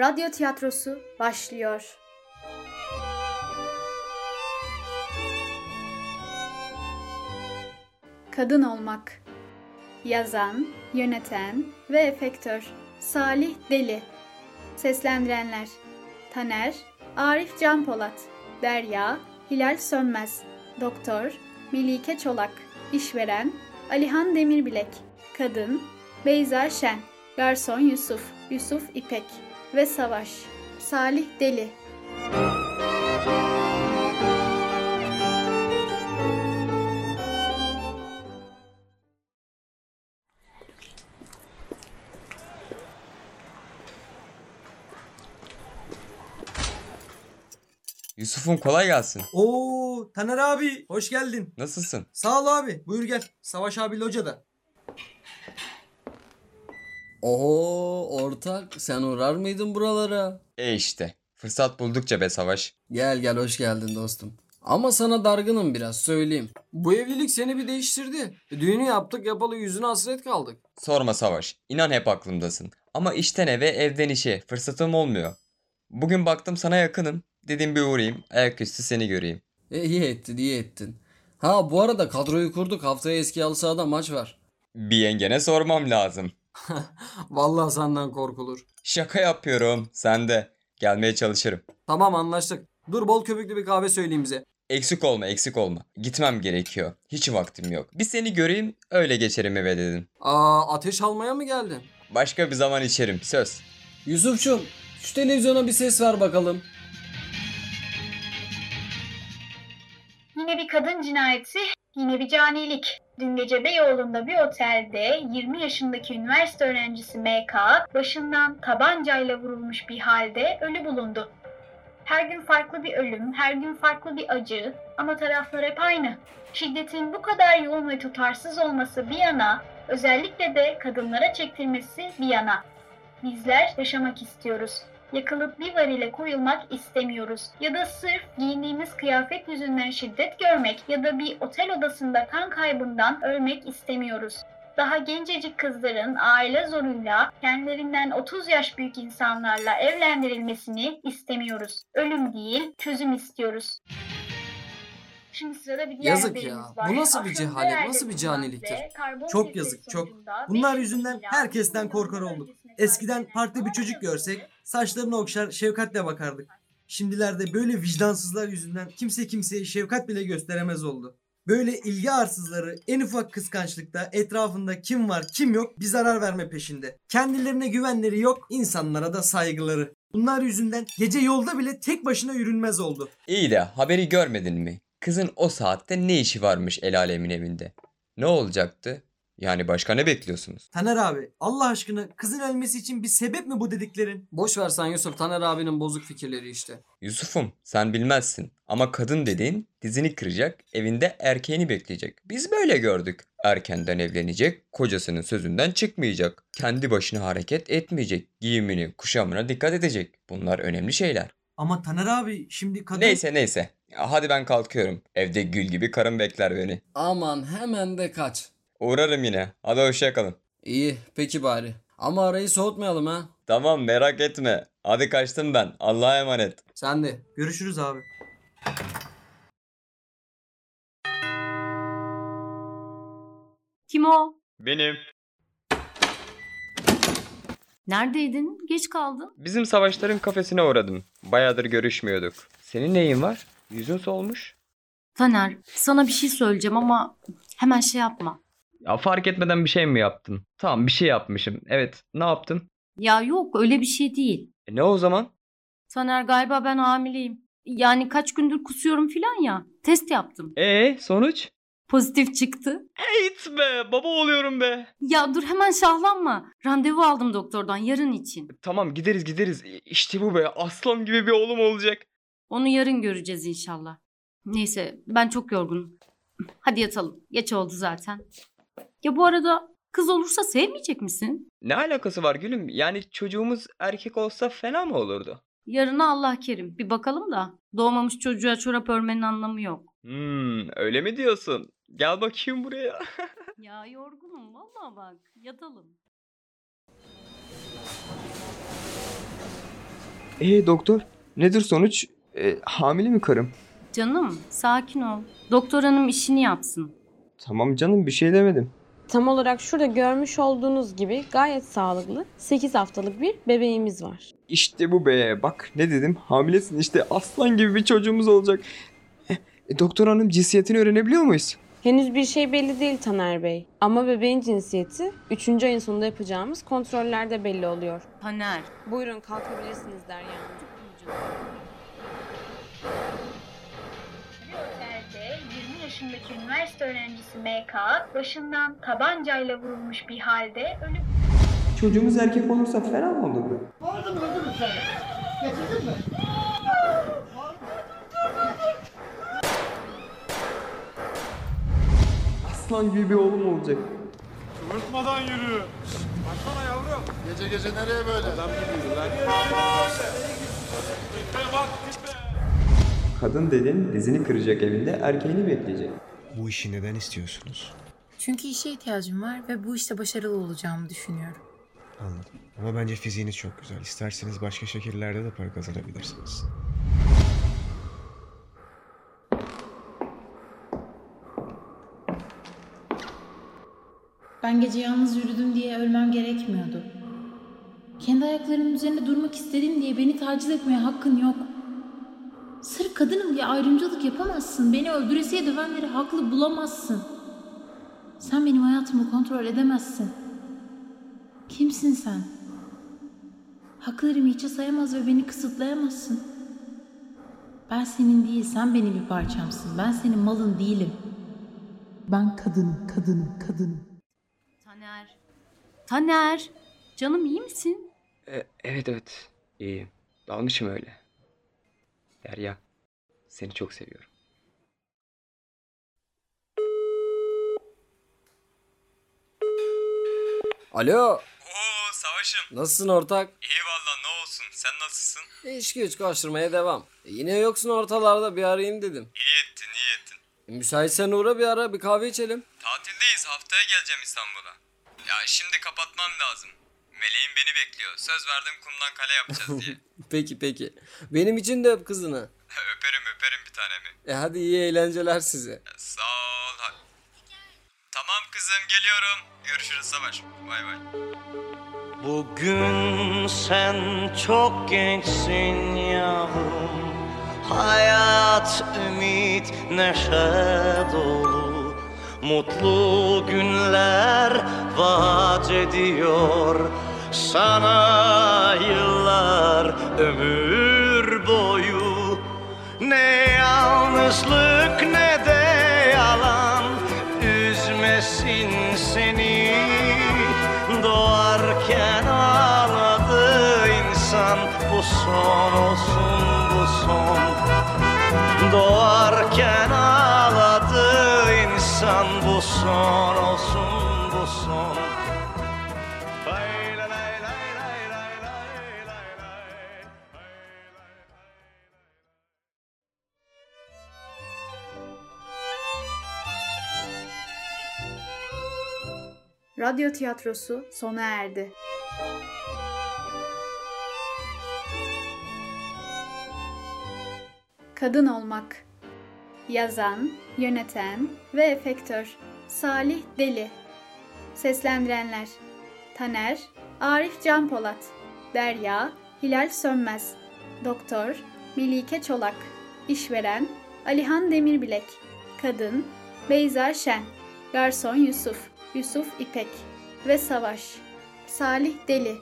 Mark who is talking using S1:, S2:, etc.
S1: radyo tiyatrosu başlıyor. Kadın Olmak. Yazan, yöneten ve efektör Salih Deli. Seslendirenler Taner, Arif Can Polat Derya, Hilal Sönmez Doktor, Melike Çolak İşveren, Alihan Demirbilek Kadın, Beyza Şen Garson Yusuf, Yusuf İpek ve Savaş Salih Deli
S2: Yusuf'um kolay gelsin.
S3: Oo Taner abi hoş geldin.
S2: Nasılsın?
S3: Sağ ol abi buyur gel. Savaş abi locada.
S4: Oo ortak sen uğrar mıydın buralara?
S2: E işte. Fırsat buldukça be Savaş.
S4: Gel gel hoş geldin dostum. Ama sana dargınım biraz söyleyeyim. Bu evlilik seni bir değiştirdi. Düğünü yaptık yapalı yüzüne hasret kaldık.
S2: Sorma Savaş. İnan hep aklımdasın. Ama işten eve evden işe fırsatım olmuyor. Bugün baktım sana yakınım. Dedim bir uğrayayım. Ayaküstü seni göreyim.
S4: E iyi ettin iyi ettin. Ha bu arada kadroyu kurduk haftaya eski halı sahada maç var.
S2: Bir yengene sormam lazım.
S4: Vallahi senden korkulur.
S2: Şaka yapıyorum. Sen de. Gelmeye çalışırım.
S4: Tamam anlaştık. Dur bol köpüklü bir kahve söyleyeyim bize.
S2: Eksik olma eksik olma. Gitmem gerekiyor. Hiç vaktim yok. Bir seni göreyim öyle geçerim eve dedim.
S4: Aa ateş almaya mı geldin?
S2: Başka bir zaman içerim söz.
S4: Yusufçum şu televizyona bir ses ver bakalım.
S1: Yine bir kadın cinayeti, yine bir canilik. Dün gece Beyoğlu'nda bir otelde 20 yaşındaki üniversite öğrencisi MK başından tabancayla vurulmuş bir halde ölü bulundu. Her gün farklı bir ölüm, her gün farklı bir acı ama taraflar hep aynı. Şiddetin bu kadar yoğun ve tutarsız olması bir yana, özellikle de kadınlara çektirmesi bir yana. Bizler yaşamak istiyoruz. Yakılıp bir varile koyulmak istemiyoruz. Ya da sırf giyindiğimiz kıyafet yüzünden şiddet görmek ya da bir otel odasında kan kaybından ölmek istemiyoruz. Daha gencecik kızların aile zoruyla kendilerinden 30 yaş büyük insanlarla evlendirilmesini istemiyoruz. Ölüm değil, çözüm istiyoruz. Şimdi sırada bir diğer
S4: Yazık ya.
S1: var.
S4: Bu nasıl bir cehalet, nasıl bir caniliktir?
S3: Çok yazık, çok. Bunlar yüzünden herkesten korkar olduk. Eskiden farklı bir çocuk görsek saçlarını okşar şefkatle bakardık. Şimdilerde böyle vicdansızlar yüzünden kimse kimseye şefkat bile gösteremez oldu. Böyle ilgi arsızları en ufak kıskançlıkta etrafında kim var kim yok bir zarar verme peşinde. Kendilerine güvenleri yok insanlara da saygıları. Bunlar yüzünden gece yolda bile tek başına yürünmez oldu.
S2: İyi de haberi görmedin mi? Kızın o saatte ne işi varmış el alemin evinde? Ne olacaktı? Yani başka ne bekliyorsunuz?
S3: Taner abi Allah aşkına kızın ölmesi için bir sebep mi bu dediklerin?
S4: Boş ver sen Yusuf Taner abinin bozuk fikirleri işte.
S2: Yusuf'um sen bilmezsin ama kadın dediğin dizini kıracak, evinde erkeğini bekleyecek. Biz böyle gördük. Erkenden evlenecek, kocasının sözünden çıkmayacak. Kendi başına hareket etmeyecek. Giyimini, kuşamına dikkat edecek. Bunlar önemli şeyler.
S3: Ama Taner abi şimdi kadın...
S2: Neyse neyse. Ya hadi ben kalkıyorum. Evde gül gibi karım bekler beni.
S4: Aman hemen de kaç.
S2: Uğrarım yine. Hadi hoşçakalın.
S4: İyi peki bari. Ama arayı soğutmayalım ha.
S2: Tamam merak etme. Hadi kaçtım ben. Allah'a emanet.
S4: Sen de.
S3: Görüşürüz abi.
S5: Kim o?
S2: Benim.
S5: Neredeydin? Geç kaldın.
S2: Bizim savaşların kafesine uğradım. Bayağıdır görüşmüyorduk. Senin neyin var? Yüzün solmuş.
S5: Taner, sana bir şey söyleyeceğim ama hemen şey yapma.
S2: Ya fark etmeden bir şey mi yaptın? Tamam bir şey yapmışım. Evet. Ne yaptın?
S5: Ya yok öyle bir şey değil.
S2: E, ne o zaman?
S5: Taner galiba ben hamileyim. Yani kaç gündür kusuyorum filan ya. Test yaptım.
S2: E sonuç?
S5: Pozitif çıktı.
S2: Eğit be. Baba oluyorum be.
S5: Ya dur hemen şahlanma. Randevu aldım doktordan yarın için.
S2: Tamam gideriz gideriz. İşte bu be. Aslan gibi bir oğlum olacak.
S5: Onu yarın göreceğiz inşallah. Neyse ben çok yorgunum. Hadi yatalım. Geç oldu zaten. Ya bu arada kız olursa sevmeyecek misin?
S2: Ne alakası var gülüm? Yani çocuğumuz erkek olsa fena mı olurdu?
S5: Yarına Allah kerim. Bir bakalım da. Doğmamış çocuğa çorap örmenin anlamı yok.
S2: Hmm, öyle mi diyorsun? Gel bakayım buraya.
S5: Ya yorgunum vallahi bak. Yatalım.
S2: Ee doktor nedir sonuç? Ee, hamile mi karım?
S5: Canım sakin ol. Doktor hanım işini yapsın.
S2: Tamam canım bir şey demedim.
S6: Tam olarak şurada görmüş olduğunuz gibi gayet sağlıklı 8 haftalık bir bebeğimiz var.
S2: İşte bu be bak ne dedim hamilesin işte aslan gibi bir çocuğumuz olacak. E, doktor hanım cinsiyetini öğrenebiliyor muyuz?
S6: Henüz bir şey belli değil Taner Bey. Ama bebeğin cinsiyeti 3. ayın sonunda yapacağımız kontrollerde belli oluyor.
S5: Taner.
S6: Buyurun kalkabilirsiniz Derya Hanım.
S1: 20 yaşındaki üniversite öğrencisi MK başından tabancayla vurulmuş bir halde ölüp
S2: Çocuğumuz erkek olursa fena mı olur? Aslan gibi bir oğlum olacak.
S7: Unutmadan yürü. Baksana yavrum.
S8: Gece gece nereye böyle?
S7: Adam gidiyor lan. Gitme bak gitme.
S2: Kadın dedin dizini kıracak evinde erkeğini bekleyecek.
S9: Bu işi neden istiyorsunuz?
S10: Çünkü işe ihtiyacım var ve bu işte başarılı olacağımı düşünüyorum.
S9: Anladım. Ama bence fiziğiniz çok güzel. İsterseniz başka şekillerde de para kazanabilirsiniz.
S10: Ben gece yalnız yürüdüm diye ölmem gerekmiyordu. Kendi ayaklarımın üzerinde durmak istedim diye beni taciz etmeye hakkın yok. Sırf kadınım diye ayrımcılık yapamazsın. Beni öldüresiye dövenleri haklı bulamazsın. Sen benim hayatımı kontrol edemezsin. Kimsin sen? Haklarımı hiçe sayamaz ve beni kısıtlayamazsın. Ben senin değil, sen benim bir parçamsın. Ben senin malın değilim. Ben kadınım, kadınım, kadınım.
S5: Taner. Taner. Canım iyi misin?
S2: E, evet evet iyiyim. Dalmışım öyle. Derya seni çok seviyorum.
S4: Alo.
S2: Oo savaşım.
S4: Nasılsın ortak?
S2: İyi valla ne olsun sen nasılsın?
S4: İş güç koşturmaya devam. E, yine yoksun ortalarda bir arayayım dedim.
S2: İyi ettin iyi ettin.
S4: E, müsaitsen uğra bir ara bir kahve içelim.
S2: Tatildeyiz haftaya geleceğim İstanbul'a. Ya şimdi kapatmam lazım. Meleğim beni bekliyor. Söz verdim kumdan kale yapacağız diye.
S4: Peki peki. Benim için de öp kızını.
S2: öperim öperim bir tanemi.
S4: E hadi iyi eğlenceler size.
S2: Sağ ol. hadi. Tamam kızım geliyorum. Görüşürüz Savaş. Bay bay.
S11: Bugün sen çok gençsin yavrum Hayat, ümit, neşe dolu Mutlu günler vaat ediyor Sana yıllar ömür boyu. Ne yalnızlık ne de yalan Üzmesin seni. Doğarken ağladı insan Bu son olsun bu son. Doğarken ağladı insan Bu son olsun bu son
S1: Radyo tiyatrosu sona erdi. Kadın olmak. Yazan, yöneten ve efektör Salih Deli. Seslendirenler Taner, Arif Can Polat, Derya, Hilal Sönmez, Doktor, Melike Çolak, İşveren, Alihan Demirbilek, Kadın, Beyza Şen, Garson Yusuf, Yusuf İpek ve Savaş, Salih Deli.